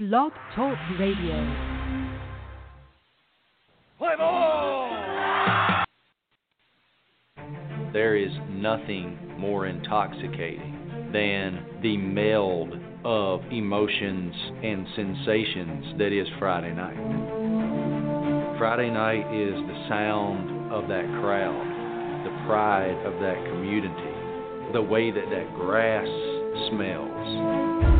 Blog Talk Radio. Play ball! There is nothing more intoxicating than the meld of emotions and sensations that is Friday night. Friday night is the sound of that crowd, the pride of that community, the way that that grass smells.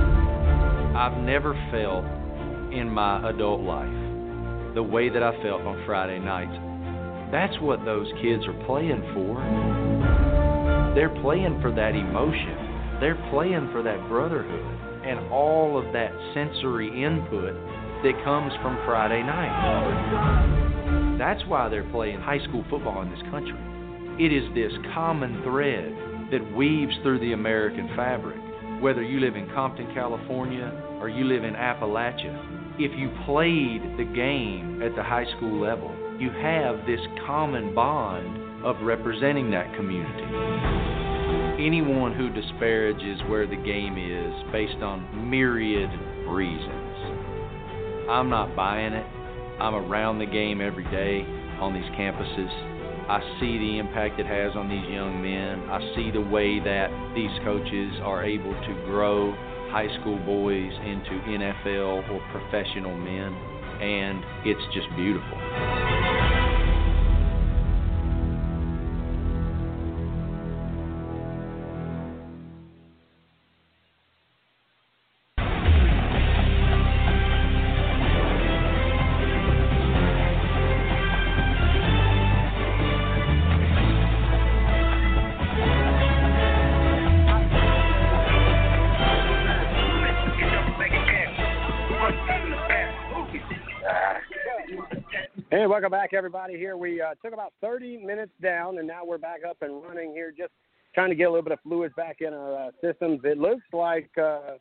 I've never felt in my adult life the way that I felt on Friday nights. That's what those kids are playing for. They're playing for that emotion. They're playing for that brotherhood and all of that sensory input that comes from Friday night. That's why they're playing high school football in this country. It is this common thread that weaves through the American fabric whether you live in Compton, California, or you live in Appalachia, if you played the game at the high school level, you have this common bond of representing that community. Anyone who disparages where the game is based on myriad reasons, I'm not buying it. I'm around the game every day on these campuses. I see the impact it has on these young men. I see the way that these coaches are able to grow high school boys into NFL or professional men, and it's just beautiful. Welcome back, everybody. Here we uh, took about 30 minutes down, and now we're back up and running here, just trying to get a little bit of fluids back in our uh, systems. It looks like, uh,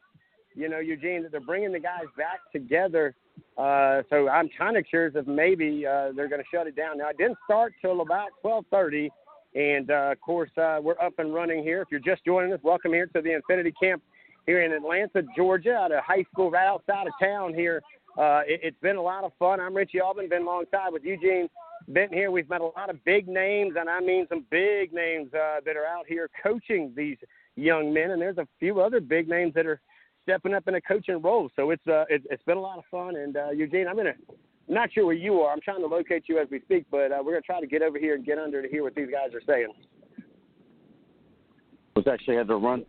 you know, Eugene, that they're bringing the guys back together. Uh, so I'm kind of curious if maybe uh, they're going to shut it down. Now, it didn't start till about 12:30, and uh, of course we're up and running here. If you're just joining us, welcome here to the Infinity Camp here in Atlanta, Georgia, at a high school right outside of town here uh, it, has been a lot of fun. I'm Richie Albin, been alongside with Eugene Benton here. We've met a lot of big names, and I mean some big names uh, that are out here coaching these young men, and there's a few other big names that are stepping up in a coaching role. So it's uh, it, has been a lot of fun. And uh, Eugene, I'm gonna not sure where you are. I'm trying to locate you as we speak, but uh, we're gonna try to get over here and get under to hear what these guys are saying. Was actually had to run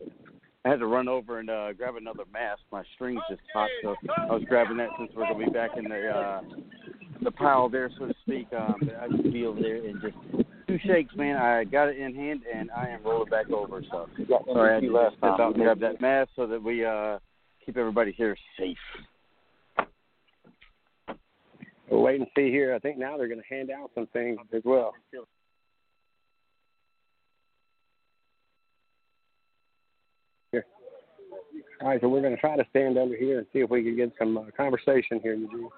I had to run over and uh, grab another mask. My strings just popped, so I was grabbing that since we're gonna be back in the uh, the pile there, so to speak. Um, I just be over there and just two shakes, man. I got it in hand and I am rolling back over. So sorry, I just step out and grab that mask so that we uh, keep everybody here safe. We'll wait and see here. I think now they're going to hand out some things as well. All right, so we're going to try to stand under here and see if we can get some uh, conversation here, Eugene.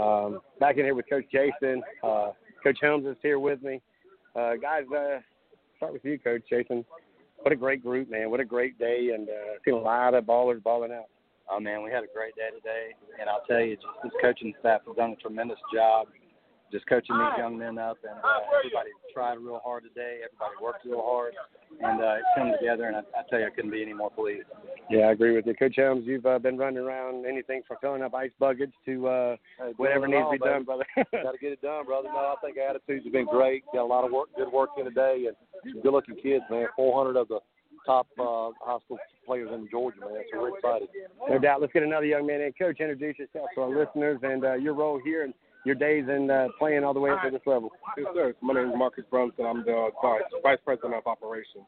Um, back in here with Coach Jason. Uh, Coach Helms is here with me. Uh, guys, uh, start with you, Coach Jason. What a great group, man. What a great day, and uh, seen a lot of ballers balling out. Oh, man, we had a great day today, and I'll tell you, just this coaching staff has done a tremendous job just coaching these young men up, and uh, everybody tried real hard today. Everybody worked real hard, and uh, it's come together. And I, I tell you, I couldn't be any more pleased. Yeah, I agree with you, Coach Helms. You've uh, been running around anything from filling up ice buckets to uh, hey, whatever needs to be baby. done, brother. Got to get it done, brother. No, I think attitudes have been great. Got a lot of work, good work in today, and good-looking kids, man. 400 of the top uh, high school players in Georgia, man. So we're excited. No doubt. Let's get another young man in. Coach, introduce yourself to our listeners and uh, your role here and your days in uh, playing all the way up to this level. Yes, sir. My name is Marcus Brunson. I'm the vice, vice president of operations.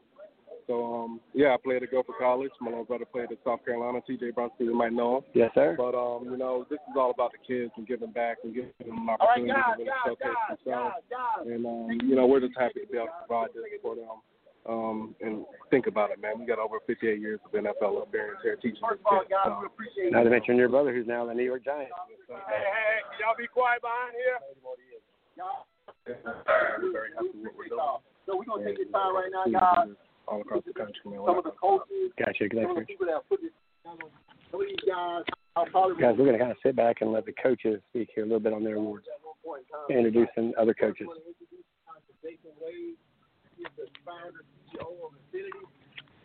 So, um, yeah, I played at Gopher College. My little brother played at South Carolina. T.J. Brunson, you might know him. Yes, sir. But, um, you know, this is all about the kids and giving back and giving them an opportunity right, to really showcase themselves. And, um, you know, we're just happy to be able to provide this for them. Um, and think about it, man. We got over 58 years of NFL experience here teaching this kid. Um, Not to mention your brother, who's now the New York Giants. Hey, hey, y'all be quiet behind here. very happy with what we're doing. So we're gonna take your time right now, guys. All across the country, man. Some of the coaches, Gotcha. some of the people that put this, some of these guys Guys, we're going to kind of sit back and let the coaches speak here a little bit on their awards, introducing other coaches.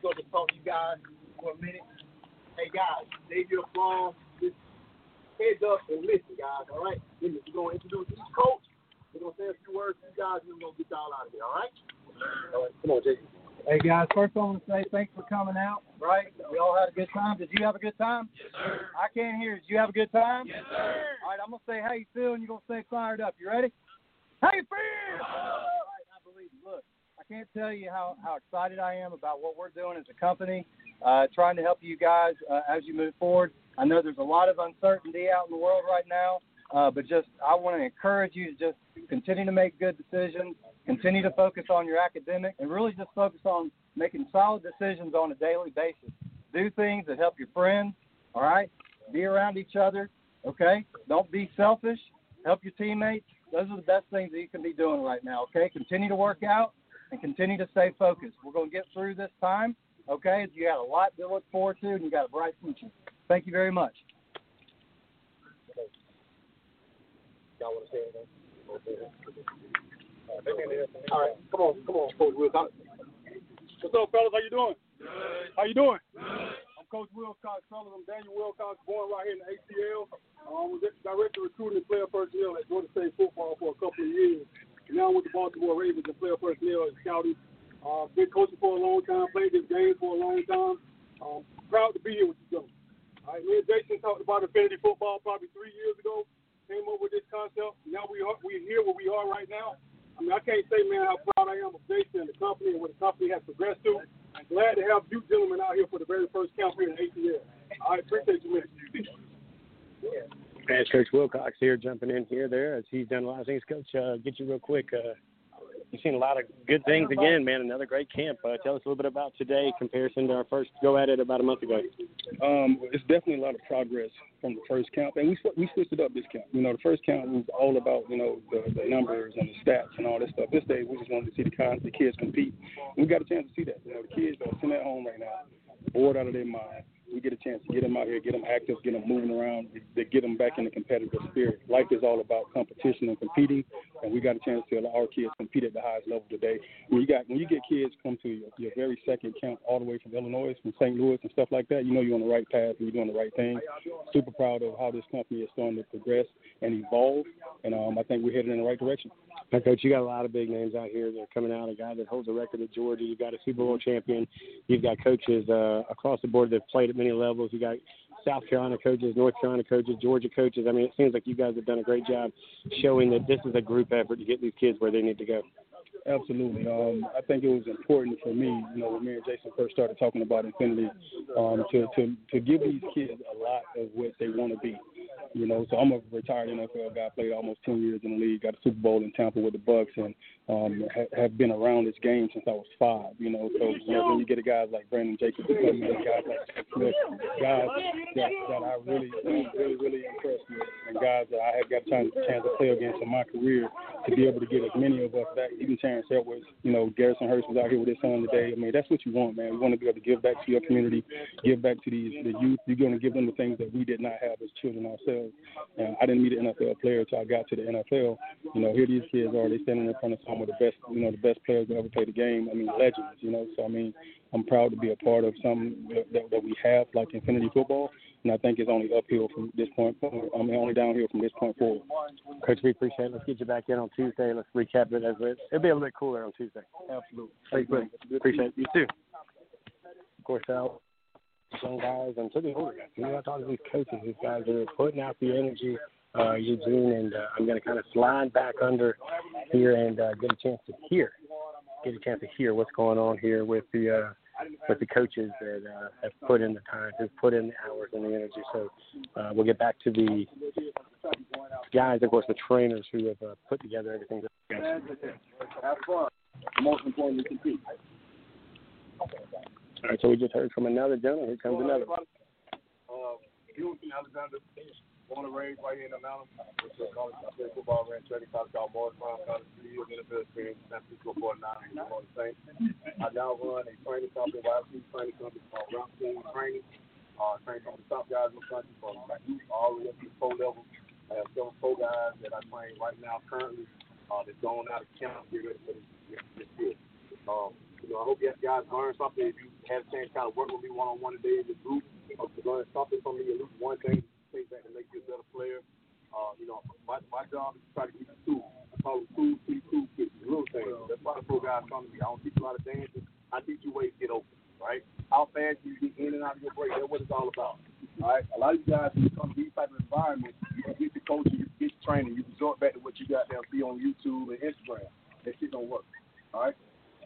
So to talk to you guys for a minute. Hey guys, save your phone. Just heads up and listen, guys. All right. Listen, we're gonna introduce each coach. We're gonna say a few words to you guys, and we're gonna get y'all out of here. All right. All right. Come on, Jason. Hey guys, first I want to say thanks for coming out. Right? We all had a good time. Did you have a good time? Yes, sir. I can't hear. Did you have a good time? Yes, sir. All right, I'm gonna say how you feel, and you're gonna stay fired up. You ready? How you feel? All right, I believe you. Look, I can't tell you how how excited I am about what we're doing as a company, uh, trying to help you guys uh, as you move forward. I know there's a lot of uncertainty out in the world right now, uh, but just I want to encourage you to just continue to make good decisions, continue to focus on your academic, and really just focus on making solid decisions on a daily basis. Do things that help your friends, all right? Be around each other, okay? Don't be selfish. Help your teammates. Those are the best things that you can be doing right now, okay? Continue to work out and continue to stay focused. We're going to get through this time, okay? You got a lot to look forward to, and you got a bright future. Thank you very much. Y'all want to say anything? All right, come on, come on, Coach Wilcox. What's up, fellas? How you doing? Good. How you doing? I'm Coach Wilcox, fellas. I'm Daniel Wilcox, born right here in the ATL. Um, was director of recruiting and player personnel at Georgia State football for a couple of years. Now with the Baltimore Ravens and player personnel and scouting. Uh, been coaching for a long time, played this game for a long time. Um, proud to be here with you guys. All right, me and Jason talked about Infinity football probably three years ago. Came up with this concept. Now we are we're here where we are right now. I mean, I can't say, man, how proud I am of Jason and the company and what the company has progressed to. I'm glad to have you gentlemen out here for the very first camp here in ATL. I appreciate you, Mr. As Coach Wilcox here jumping in here, there, as he's done a lot of things. Coach, uh, get you real quick. Uh, you've seen a lot of good things again, man. Another great camp. Uh, tell us a little bit about today, comparison to our first go at it about a month ago. Um, it's definitely a lot of progress from the first camp, and we we switched it up this camp. You know, the first camp was all about you know the, the numbers and the stats and all this stuff. This day, we just wanted to see the con- the kids compete. We got a chance to see that. You know, the kids are sitting at home right now, bored out of their mind we get a chance to get them out here, get them active, get them moving around, to get them back in the competitive spirit. Life is all about competition and competing, and we got a chance to allow our kids compete at the highest level today. When you got when you get kids come to your, your very second camp all the way from Illinois, from St. Louis, and stuff like that, you know you're on the right path and you're doing the right thing. Super proud of how this company is starting to progress and evolve, and um, I think we're headed in the right direction. Now, Coach, you got a lot of big names out here that are coming out. A guy that holds a record at Georgia. You've got a Super Bowl champion. You've got coaches uh, across the board that have played at many levels. You got South Carolina coaches, North Carolina coaches, Georgia coaches. I mean, it seems like you guys have done a great job showing that this is a group effort to get these kids where they need to go. Absolutely. Um, I think it was important for me, you know, when me and Jason first started talking about Infinity, um, to, to, to give these kids a lot of what they want to be. You know, so I'm a retired NFL guy. Played almost 10 years in the league. Got a Super Bowl in Tampa with the Bucks, and um, ha- have been around this game since I was five. You know, so you know, when you get a guys like Brandon Jacobs, come in, guys like guys that, that I really, really, really impressed with, and guys that I have got a chance, chance to play against in my career, to be able to get as many of us back. Even Terrence Edwards, you know, Garrison Hearst was out here with his son today. I mean, that's what you want, man. You want to be able to give back to your community, give back to these the youth. You're going to give them the things that we did not have as children ourselves. And I didn't meet an NFL player until I got to the NFL. You know, here these kids are. They standing in front of some of the best, you know, the best players that ever played the game. I mean, legends. You know, so I mean, I'm proud to be a part of something that, that we have like Infinity Football. And I think it's only uphill from this point. Forward. I mean, only downhill from this point forward. Coach, we appreciate it. Let's get you back in on Tuesday. Let's recap it as it. It'll be a little bit cooler on Tuesday. Absolutely. Thank you. Appreciate it. You too. Of course, Al. Young guys and to the older guys. You know, I talk to these coaches. These guys are putting out the energy. Uh, Eugene, and uh, I'm going to kind of slide back under here and uh, get a chance to hear, get a chance to hear what's going on here with the uh, with the coaches that uh, have put in the time, who've put in the hours and the energy. So uh, we'll get back to the guys, of course, the trainers who have uh, put together everything. Have fun. Most importantly, compete. All right, so we just heard from another gentleman. Here comes another. Uh, Alexander, born and raised right here in Atlanta. Went to I played football, ran trading college, got boys, prime college, three years NFL experience, San Francisco 49, you know what I'm? I now run a training company, YC training company called Rock Team Training. Uh, train some of the top guys in the country from all the way up to the pro level. I have several pro guys that I train right now currently uh, that's going out of camp. Get ready for this, year. Um, you know, I hope you guys learn something. If you have a chance to kind of work with me one on one today in the group, or to learn something from me, at least one thing to take back to make you a better player. Uh, you know, my, my job is to try to keep it cool. I call it cool, keep cool, keep little things. That's why the pro guys come to me. I don't teach a lot of dances. I teach you ways to get open, right? How fast you get in and out of your break. That's what it's all about. Right. A lot of you guys, you come to these type of environments, you get the coaching, you get the training, you resort back to what you got there see on YouTube and Instagram. That shit don't work. All right.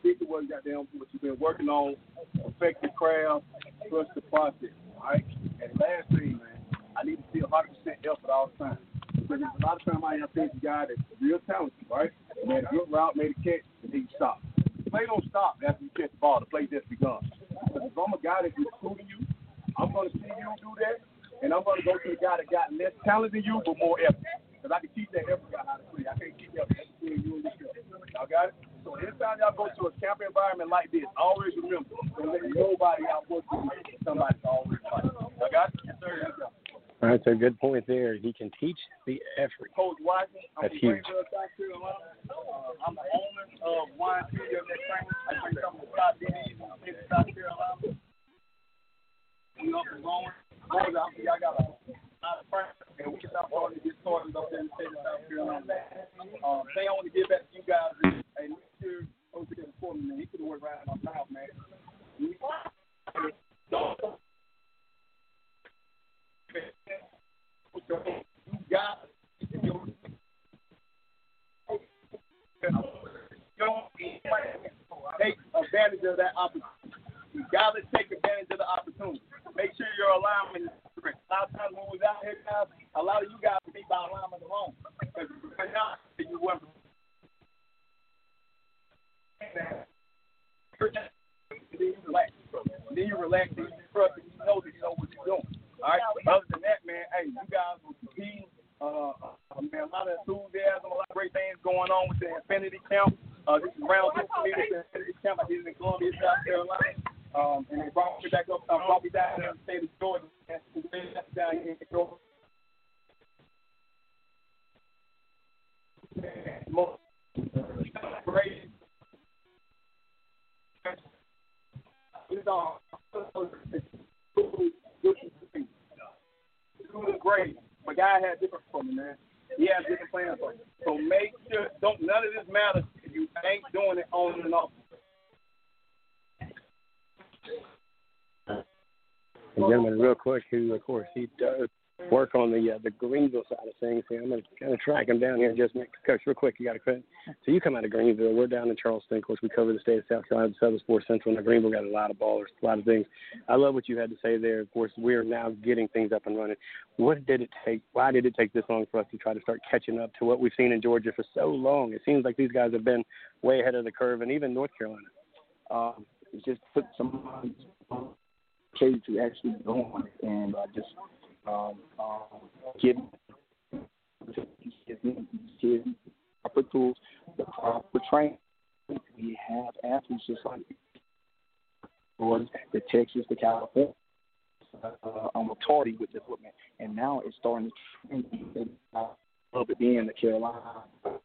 Stick to what you got there, what you've been working on, perfect the craft, trust the process. All right. And last thing, man, I need to see 100% effort all the time. Because a lot of time I have seen a guy that's real talented, right? Made a good route, made a catch, and he stopped. The play don't stop after you catch the ball. The play just begun. Because if I'm a guy that's recruiting you, I'm going to see you do that, and I'm going to go to the guy that got less talent than you but more effort. Because I can teach that effort guy how to play. I can't teach that effort between you and yourself. Y'all got it? So anytime y'all go to a camp environment like this, always remember, don't let nobody outwork you. Somebody's always right. Y'all got it? Yes, sir. Yes, sir. All right, so good point there. He can teach the effort. Coach Watson. I'm That's from huge. South Carolina. Uh, I'm the owner of Wine City of that. I train some of the top DBs in the state of South Carolina. We up and going. Boys out there, I got a lot of friends, and we can start starting to get started up there in the state of South Carolina. Thing I want to give back to you guys is, hey, make sure Coach did for me, man. He could have worked right in my mouth, man. You got to take advantage of that opportunity. You gotta take advantage of the opportunity. Make sure your alignment is correct. A lot of times when we out here, guys, a lot of you guys be by alignment alone. Now, you then you relax. Then you relax you trust and you know that you know what you're doing. All right. Hey, you guys will compete. Uh, uh, man, a lot of enthusiasm, a lot of great things going on with the Infinity Camp. Uh, this is round two for me. This is Infinity Camp. I did it in Columbia, South Carolina. Um, and they brought me back up, uh, brought me down here in the state of Georgia. And down here in Georgia. Great. It's all great. My guy had different for me, man. He has different plans for me. So make sure don't matters if you ain't doing it on and off. And gentleman, real quick, who of course he does work on the uh, the Greenville side of things. So I'm gonna kind of track him down here. Just make coach real quick. You got to cut. So you come out of Greenville. We're down in Charleston. Of course, we cover the state of South Carolina, Southern Sports Central. And Greenville got a lot of ballers, a lot of things. I love what you had to say there. Of course, we are now getting things up and running. What did it take? Why did it take this long for us to try to start catching up to what we've seen in Georgia for so long? It seems like these guys have been way ahead of the curve, and even North Carolina. um, just put some to actually go on and uh, just um, um, give kids kids proper tools, the proper training. We have athletes just like Georgia, the Texas, the California. Uh, um, tardy with development, and now it's starting to trend a little being the Carolina.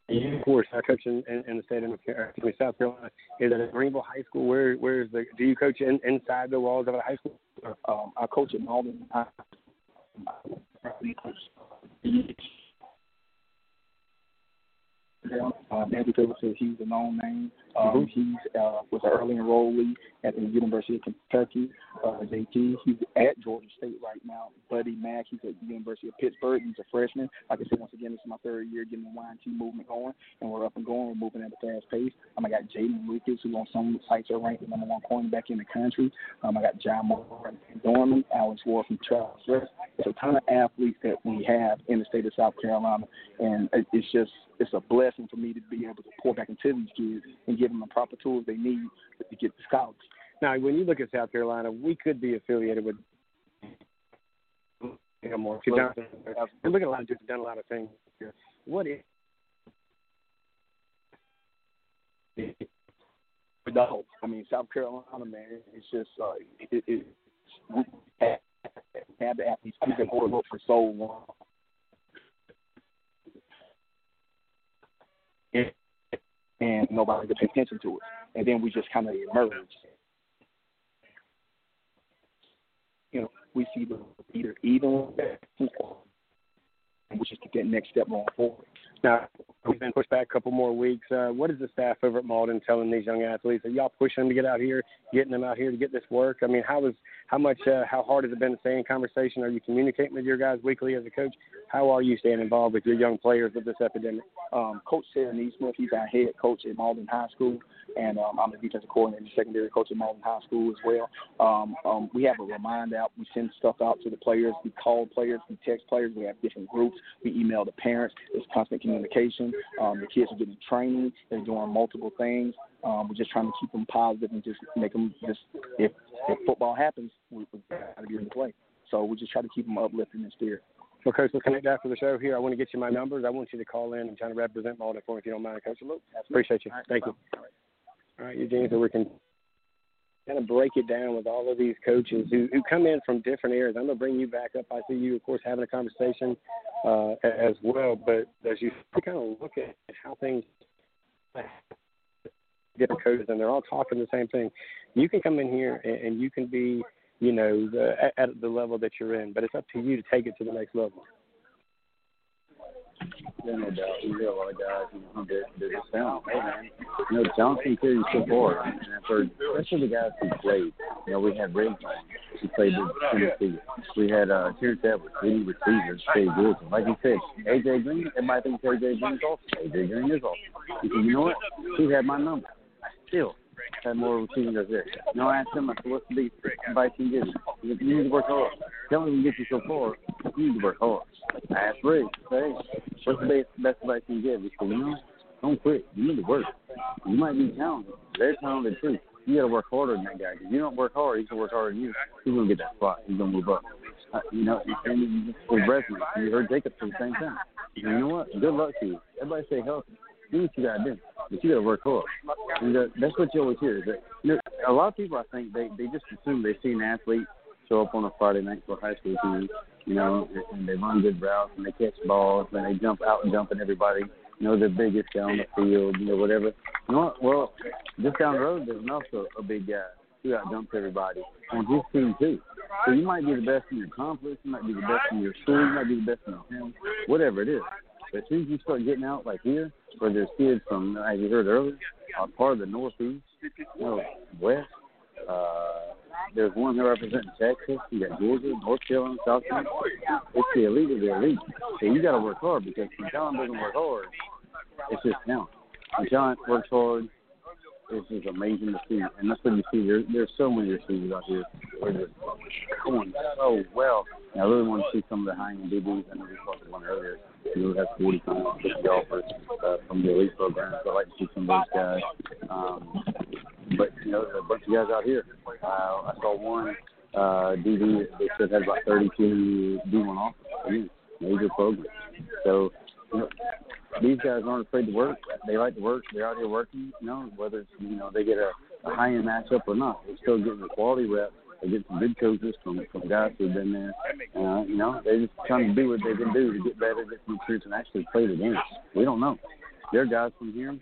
And of course, I coach in, in, in the state of me, South Carolina. Is it at Greenville High School? Where where is the? Do you coach in, inside the walls of a high school? Um, I coach at Mauldin. I, Andrew Phillips says he's a known name. Um, He's uh, was an early enrollee at the University of Kentucky. Uh, JT, he's at Georgia State right now. Buddy Mack, he's at the University of Pittsburgh. He's a freshman. Like I said, once again, this is my third year getting the YNT movement going, and we're up and going. We're moving at a fast pace. Um, I got Jaden Lucas, who on some sites are ranked the number one cornerback in the country. Um, I got John Moore and Dorman, Alex Ward from Charles West. It's a ton of athletes that we have in the state of South Carolina, and it's just it's a blessing for me to be able to pour back into these kids and give them the proper tools they need to get the scouts. Now, when you look at South Carolina, we could be affiliated with you know. And look at a lot of dudes done a lot of things here. What is No, I mean South Carolina, man. It's just uh, it, it, we have have the athletes who've been overlooked for so long. And nobody could pay attention to it. And then we just kind of emerge. You know, we see the leader even which is to get next step going forward. Now, we've been pushed back a couple more weeks. Uh, what is the staff over at Mauldin telling these young athletes? Are y'all pushing them to get out here, getting them out here to get this work? I mean, how is how much uh, how hard has it been to stay in conversation? Are you communicating with your guys weekly as a coach? How are you staying involved with your young players with this epidemic? Um, coach Sarah Neesmith, he's our head coach at Mauldin High School, and um, I'm the defensive coordinator and secondary coach at Mauldin High School as well. Um, um, we have a remind out. We send stuff out to the players. We call players. We text players. We have different groups. We email the parents. There's constant communication. Um, the kids are getting training. They're doing multiple things. Um, we're just trying to keep them positive and just make them just if if football happens, we, we got to be in the play. So we just try to keep them uplifting and spirit. Well, Coach, we'll connect after the show here. I want to get you my numbers. I want you to call in and try to represent Mauldin for me if you don't mind, Coach. Luke. Appreciate you. All right, Thank you. All right, Eugene, so we can kind of break it down with all of these coaches who, who come in from different areas. I'm going to bring you back up. I see you, of course, having a conversation uh, as well. But as you kind of look at how things different coaches, and they're all talking the same thing. You can come in here and, and you can be, you know, the, at, at the level that you're in, but it's up to you to take it to the next level. Yeah, no doubt. We have a lot of guys who did, did this down. Hey, man. You know, Johnson so far. And I've heard, especially the guys who played. You know, we had Ray who played in Tennessee. We had uh, Terrence Edwards, leading receivers, Trey Wilson. Like you said, A.J. Green, everybody thinks A.J. Green is awesome. A.J. Green is awesome. You know what? He had my number. Still, had more than there. You know, I asked him, I said, what's the big advice you can give me? You need to work hard. Tell him to get you so far, you need to work hard. I asked Ray, say, what's the best, best advice you can give? He said, you know, don't quit. You need to work. You might be talented. They're talented too. You got to work harder than that guy. If you don't work hard, he's going to work harder than you. He's going to get that spot. He's going to move up. Uh, you know, and with wrestling, you heard Jacob say the same thing. You know what? Good luck to you. Everybody say healthy. Do what you got to do. But you got to work hard. And that, that's what you always hear. That, you know, a lot of people, I think, they, they just assume they see an athlete show up on a Friday night for high school team, you know, and, they run good routes and they catch balls and they jump out and jumping everybody. You know, the biggest guy on the field, you know, whatever. You know what? Well, just down the road, there's also a big guy who out jumps everybody on his team too. So you might be the best in your conference, you might be the best in your school, you might be the best in your town, whatever it is. But as soon as you start getting out like here, where there's kids from, as you heard earlier, part of the Northeast, West. Uh, there's one that represents Texas. You got Georgia, North Carolina, South Carolina. It's the elite of the elite. So you got to work hard because when John doesn't work hard, it's just talent. When John works hard, it's just amazing to see. And that's what you see. There, there's so many receivers out here who are going so well. And I really want to see some of the high end DBs. I know we talked about earlier. You have 40 50 offers uh, from the elite program. So I like to see some of those guys. Um, but you know, there's a bunch of guys out here. Uh, I saw one uh, DB. They said had about 32 D1 offers. Major program. So you know, these guys aren't afraid to work. They like to work. They're out here working. You know, whether it's, you know they get a, a high end matchup or not, they're still getting the quality reps. They get some good coaches from from guys who've been there. Uh, you know, they're just trying to do what they can do to get better, get some recruits, and actually play the game. We don't know. There are guys from here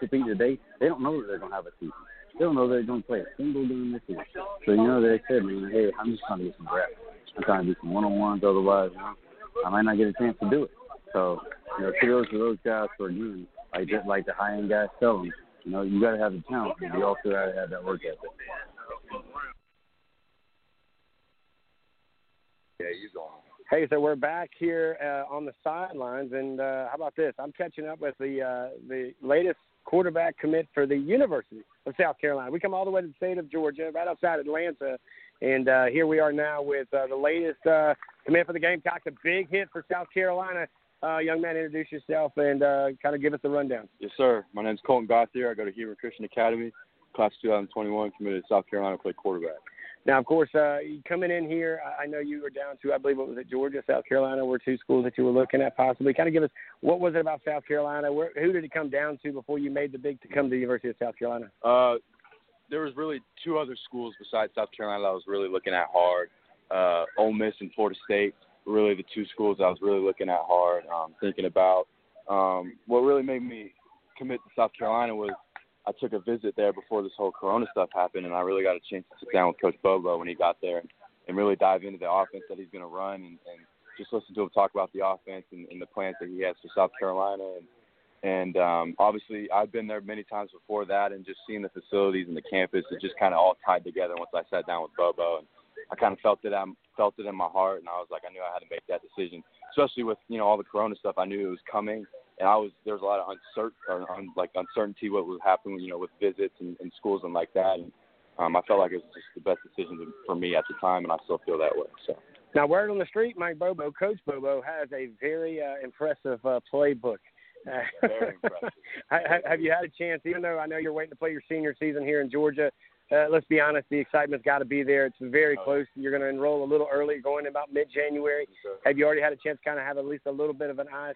compete today. They don't know that they're gonna have a season. They don't know they're gonna play a single game this year. So you know they said, man, hey, I'm just trying to get some reps. I'm trying to do some one on ones. Otherwise, you know, I might not get a chance to do it. So you know, kudos to those guys for again, like just like the high end guys tell them, you know, you got to have the talent, but you also got to have that work ethic. Yeah, you going. Hey, so we're back here uh, on the sidelines, and uh, how about this? I'm catching up with the uh, the latest quarterback commit for the University of South Carolina. We come all the way to the state of Georgia, right outside Atlanta, and uh, here we are now with uh, the latest uh, commit for the Gamecocks. A big hit for South Carolina. Uh, young man, introduce yourself and uh, kind of give us the rundown. Yes, sir. My name is Colten Gauthier. I go to Hebron Christian Academy, class 2021, committed to South Carolina, play quarterback. Now, of course, uh, coming in here, I know you were down to, I believe, what was it, Georgia, South Carolina, were two schools that you were looking at possibly. Kind of give us, what was it about South Carolina? Where, who did it come down to before you made the big to come to the University of South Carolina? Uh, there was really two other schools besides South Carolina that I was really looking at hard. uh, Ole Miss and Florida State really the two schools I was really looking at hard, um, thinking about. Um, what really made me commit to South Carolina was I took a visit there before this whole Corona stuff happened, and I really got a chance to sit down with Coach Bobo when he got there and, really dive into the offense that he's going to run and, and just listen to him talk about the offense and, and the plans that he has for South Carolina. And, and um, obviously, I've been there many times before that, and just seeing the facilities and the campus, it just kind of all tied together once I sat down with Bobo. And I kind of felt it, I felt it in my heart, and I was like, I knew I had to make that decision, especially with you know all the Corona stuff. I knew it was coming, and I was there was a lot of uncertain, or un, like uncertainty what would happen, you know, with visits and, and schools and like that. And um, I felt like it was just the best decision for me at the time, and I still feel that way. So. Now, word on the street, Mike Bobo, Coach Bobo, has a very uh, impressive uh, playbook. Very impressive. have you had a chance, even though I know you're waiting to play your senior season here in Georgia? Uh, let's be honest, the excitement's got to be there. It's very Oh, close. You're going to enroll a little early, going about mid-January. Have you already had a chance to kind of have at least a little bit of an eye,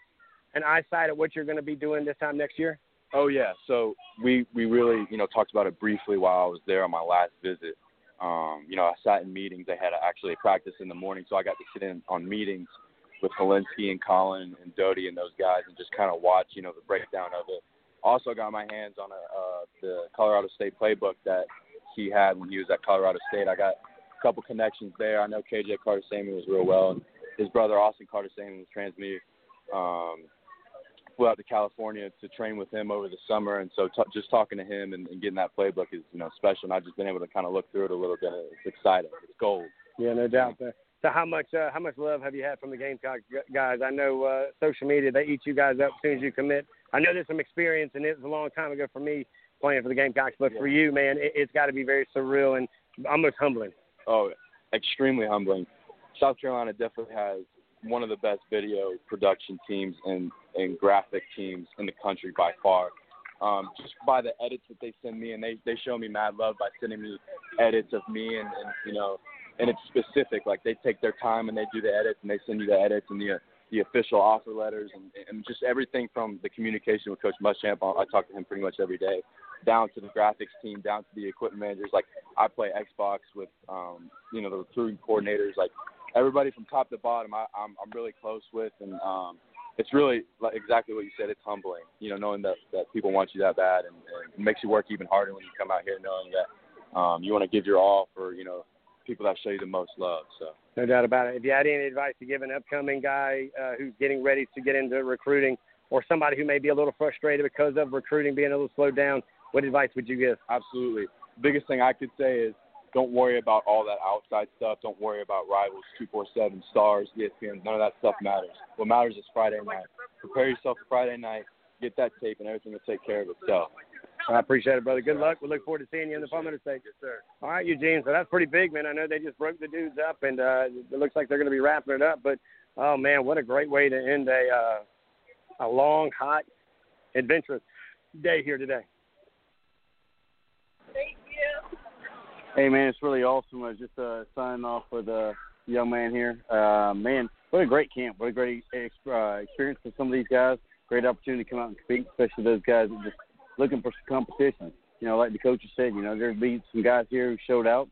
an eyesight at what you're going to be doing this time next year? Oh yeah, so we we really you know talked about it briefly while I was there on my last visit. Um, you know, I sat in meetings. They had actually a practice in the morning, so I got to sit in on meetings with Hilinski and Colin and Doty and those guys, and just kind of watch you know the breakdown of it. Also got my hands on a, uh, the Colorado State playbook that he had when he was at Colorado State. I got a couple connections there. I know KJ Carta-Samuels was real well, and his brother Austin Carta-Samuels was transmitted. Um, flew out to California to train with him over the summer, and so t- just talking to him and, and getting that playbook is you know special. And I've just been able to kind of look through it a little bit. It's exciting. It's gold. Yeah, no doubt. So, so how much uh, how much love have you had from the Gamecock guys? I know uh, social media they eat you guys up as soon as you commit. I know there's some experience, and it was a long time ago for me playing for the Gamecocks, but for you, man, it, it's got to be very surreal and almost humbling. Oh, extremely humbling. South Carolina definitely has one of the best video production teams and, and graphic teams in the country by far. Um, just by the edits that they send me, and they they show me mad love by sending me edits of me, and, and you know, and it's specific. Like they take their time and they do the edits, and they send you the edits and the the official offer letters, and, and just everything from the communication with Coach Muschamp. I, I talk to him pretty much every day, down to the graphics team, down to the equipment managers. Like I play Xbox with, um, you know, the recruiting coordinators. Like everybody from top to bottom, I, I'm I'm really close with, and um, it's really like exactly what you said. It's humbling, you know, knowing that that people want you that bad, and, and it makes you work even harder when you come out here knowing that um, you want to give your all for you know people that show you the most love. So. No doubt about it. If you had any advice to give an upcoming guy uh, who's getting ready to get into recruiting, or somebody who may be a little frustrated because of recruiting being a little slowed down, what advice would you give? Absolutely. Biggest thing I could say is don't worry about all that outside stuff. Don't worry about rivals, 247, stars, ESPN. None of that stuff matters. What matters is Friday night. Prepare yourself for Friday night. Get that tape, and everything will take care of itself. I appreciate it, brother. Good luck. We look forward to seeing you in the Palmetto State. Yes, sir. All right, Eugene. So that's pretty big, man. I know they just broke the dudes up, and uh, it looks like they're going to be wrapping it up. But oh man, what a great way to end a uh, a long, hot, adventurous day here today. Hey man, it's really awesome. I was just uh, signing off with a young man here. Uh, man, what a great camp! What a great ex- uh, experience for some of these guys. Great opportunity to come out and compete, especially those guys that just looking for some competition. You know, like the coaches said, you know, there'll be some guys here who showed out.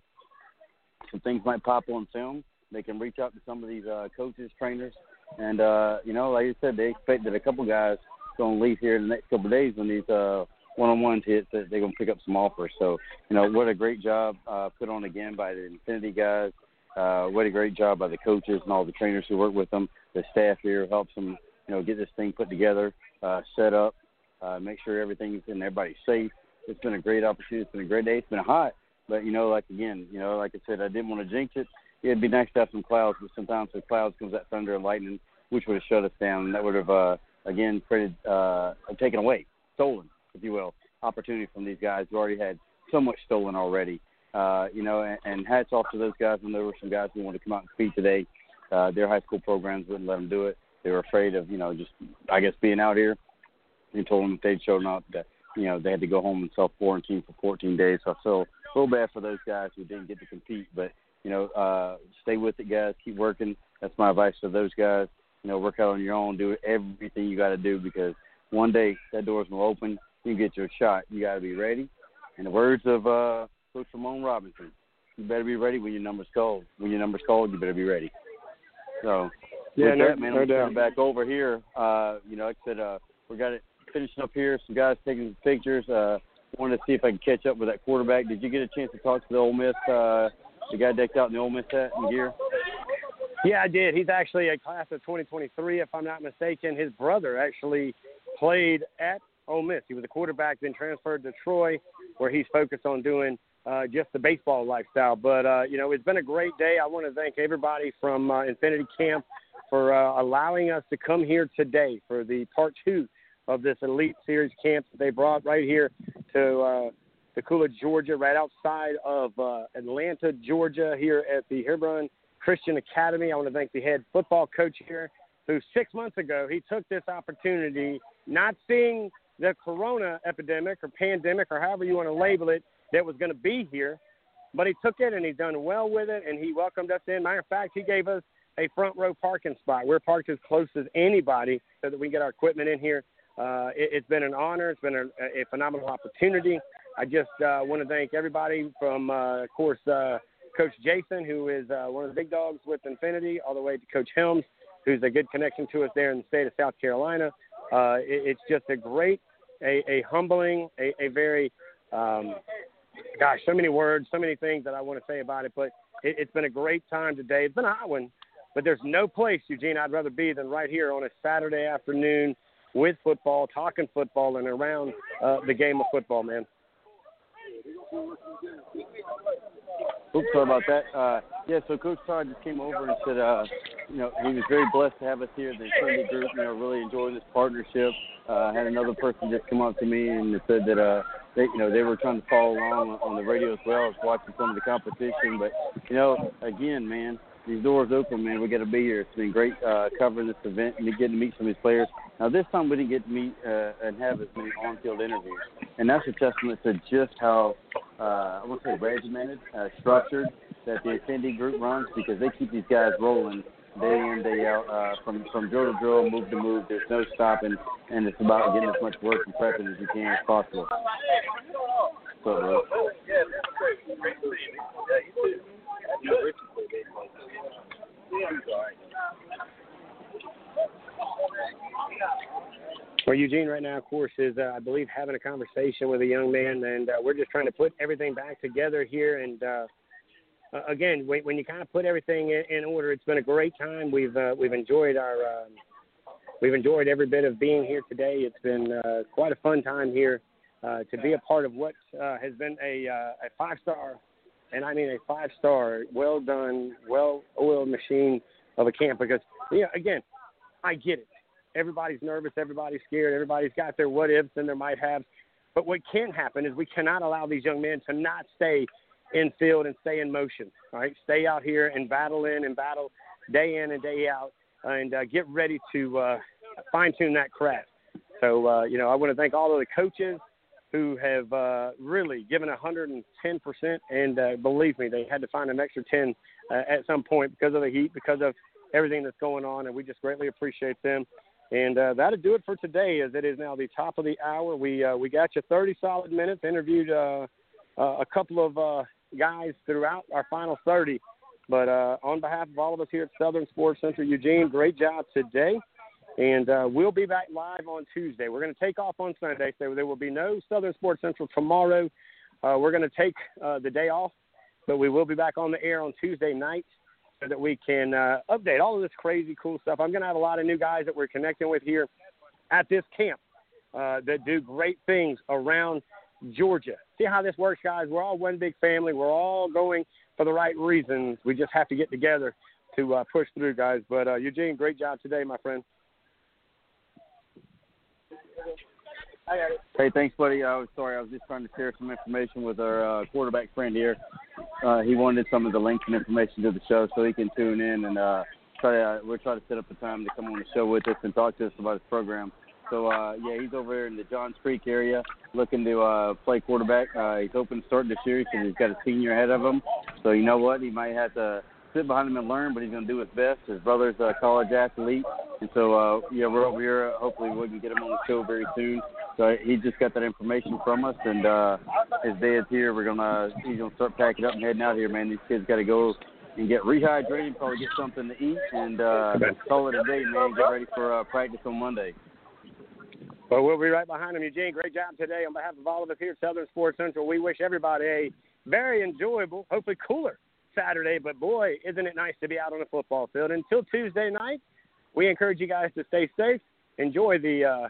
Some things might pop on film. They can reach out to some of these uh, coaches, trainers, and uh, you know, like I said, they expect that a couple guys going to leave here in the next couple of days when these uh, one-on-ones hit that they're going to pick up some offers. So, you know, what a great job uh, put on again by the Infinity guys. Uh, what a great job by the coaches and all the trainers who work with them. The staff here helps them, you know, get this thing put together, uh, set up, uh, make sure everything's and everybody's safe. It's been a great opportunity. It's been a great day. It's been hot, but you know, like again, you know, like I said, I didn't want to jinx it. It'd be nice to have some clouds, but sometimes with clouds comes that thunder and lightning, which would have shut us down, and that would have uh, again created uh, taken away, stolen, if you will, opportunity from these guys who already had so much stolen already. Uh, you know, and, and hats off to those guys. And there were some guys who wanted to come out and speak today. Uh, their high school programs wouldn't let them do it. They were afraid of, you know, just I guess being out here. We told them if they'd shown up that, you know, they had to go home and self quarantine for 14 days. So I feel a bad for those guys who didn't get to compete. But you know, uh, stay with it, guys. Keep working. That's my advice to those guys. You know, work out on your own. Do everything you got to do because one day that door's gonna open. You get your shot. You got to be ready. In the words of uh, Coach Ramon Robinson, you better be ready when your number's called. When your number's called, you better be ready. So, Yeah, with no- that, man, no I'm turning back over here. Uh, you know, like I said, uh, we got it finishing up here. Some guys taking some pictures. Uh, wanted to see if I could catch up with that quarterback. Did you get a chance to talk to the Ole Miss, uh, the guy decked out in the Ole Miss hat and gear? Yeah, I did. He's actually a class of 2023, if I'm not mistaken. His brother actually played at Ole Miss. He was a quarterback, then transferred to Troy, where he's focused on doing uh, just the baseball lifestyle. But uh, you know, it's been a great day. I want to thank everybody from uh, Infinity Camp for uh, allowing us to come here today for the part two of this Elite Series camp that they brought right here to uh, Dacula, Georgia, right outside of uh, Atlanta, Georgia, here at the Hebron Christian Academy. I want to thank the head football coach here, who six months ago he took this opportunity, not seeing the corona epidemic or pandemic or however you want to label it, that was going to be here, but he took it and he's done well with it, and he welcomed us in. Matter of fact, he gave us a front row parking spot. We're parked as close as anybody so that we can get our equipment in here. Uh, it, it's been an honor. It's been a, a phenomenal opportunity. I just uh, want to thank everybody from, uh, of course, uh, Coach Jason, who is uh, one of the big dogs with Infinity, all the way to Coach Helms, who's a good connection to us there in the state of South Carolina. Uh, it, it's just a great, a, a humbling, a, a very, um, gosh, so many words, so many things that I want to say about it. But it, it's been a great time today. It's been a hot one, but there's no place, Eugene, I'd rather be than right here on a Saturday afternoon with football, talking football, and around uh, the game of football, man. Oops, sorry about that. Uh, yeah, so Coach Todd just came over and said, uh, you know, he was very blessed to have us here, the Infinity Group, you know, really enjoying this partnership. Uh, I had another person just come up to me and said that, uh, they, you know, they were trying to follow along on, the radio as well as watching some of the competition. But, you know, again, man, these doors open, man. We got to be here. It's been great uh, covering this event and getting to meet some of these players. Now, this time we didn't get to meet uh, and have as many on-field interviews, and that's a testament to just how uh, I won't say regimented, uh, structured that the Infinity Group runs because they keep these guys rolling day in day out uh, from from drill to drill, move to move. There's no stopping, and it's about getting as much work and prepping as you can as possible. So, bro. Well, Eugene right now, of course, is uh, I believe having a conversation with a young man, and uh, we're just trying to put everything back together here. And uh, uh, again, when, when you kind of put everything in, in order, it's been a great time. We've uh, we've enjoyed our um, we've enjoyed every bit of being here today. It's been uh, quite a fun time here uh, to be a part of what uh, has been a uh, a five star, and I mean a five star, well done, well oiled machine of a camp. Because you know, again, I get it. Everybody's nervous. Everybody's scared. Everybody's got their what ifs and their might haves. But what can happen is we cannot allow these young men to not stay in field and stay in motion. All right, stay out here and battle in and battle day in and day out, and uh, get ready to uh, fine tune that craft. So uh, you know, I want to thank all of the coaches who have uh, really given 110%, and uh, believe me, they had to find an extra 10 uh, at some point because of the heat, because of everything that's going on, and we just greatly appreciate them. And uh, that'll do it for today, as it is now the top of the hour. We uh, we got you 30 solid minutes. Interviewed uh, uh, a couple of uh, guys throughout our final 30. But uh, on behalf of all of us here at Southern Sports Central, Eugene, great job today. And uh, we'll be back live on Tuesday. We're going to take off on Sunday, so there will be no Southern Sports Central tomorrow. Uh, we're going to take uh, the day off, but we will be back on the air on Tuesday night so that we can uh, update all of this crazy cool stuff. I'm going to have a lot of new guys that we're connecting with here at this camp uh, that do great things around Georgia. See how this works, guys? We're all one big family. We're all going for the right reasons. We just have to get together to uh, push through, guys. But uh, Eugene, great job today, my friend. Hey, thanks, buddy. I was sorry. I was just trying to share some information with our uh, quarterback friend here. Uh, he wanted some of the links and information to the show so he can tune in and uh, try. To, uh, we're trying to set up a time to come on the show with us and talk to us about his program. So uh, yeah, he's over there in the Johns Creek area looking to uh, play quarterback. Uh, he's hoping to start this year because he's got a senior ahead of him. So you know what? He might have to sit behind him and learn, but he's going to do his best. His brother's a college athlete, and so uh, yeah, we're over here. Hopefully, we can get him on the show very soon. So he just got that information from us, and uh, his dad's here. We're gonna he's gonna start packing up and heading out here, man. These kids got to go and get rehydrated, probably get something to eat, and uh, call it a day, man. Get ready for uh, practice on Monday. Well, we'll be right behind him, Eugene. Great job today on behalf of all of us here at Southern Sports Central. We wish everybody a very enjoyable, hopefully cooler Saturday. But boy, isn't it nice to be out on the football field? Until Tuesday night, we encourage you guys to stay safe, enjoy the uh,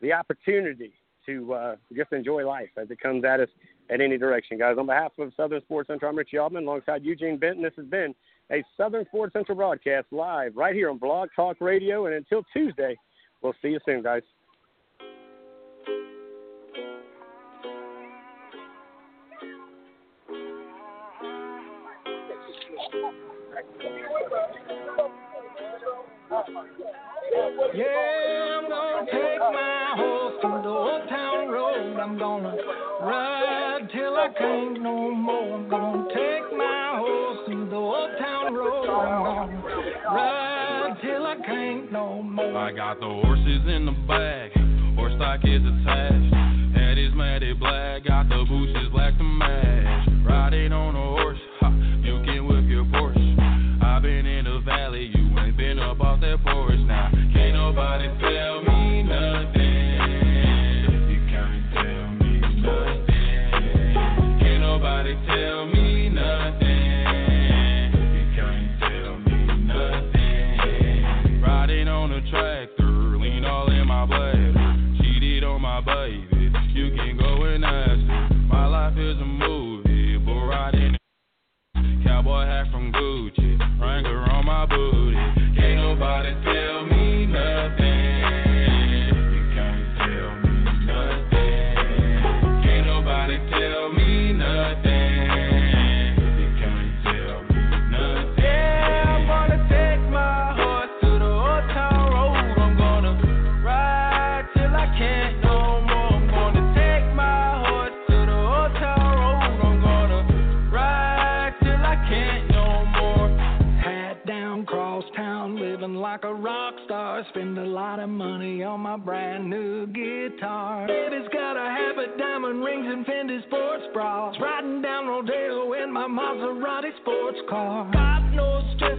the opportunity to uh, just enjoy life as it comes at us at any direction, guys. On behalf of Southern Sports Central, I'm Richie Altman alongside Eugene Benton. This has been a Southern Sports Central broadcast live right here on Blog Talk Radio. And until Tuesday, we'll see you soon, guys. Yeah, I'm gonna take my horse to the old town road. I'm gonna ride till I can't no more. I'm gonna take my horse to the old town road. I'm gonna ride till I can't no more. I got the horses in the bag, horse stock is attached. Is matted black, got the bushes black to match. Riding on a porch now. Can't nobody tell me nothing. You can't tell me nothing. Can't nobody tell me nothing. You can't tell me nothing. Riding on a tractor, lean all in my bladder. Cheated on my baby, you can go and ask her. My life is a movie, but riding Cowboy hat from Can't nobody my brand new guitar. Baby's got a habit, diamond rings, and Fendi sports bras. Riding down Rodeo in my Maserati sports car. Got no stress,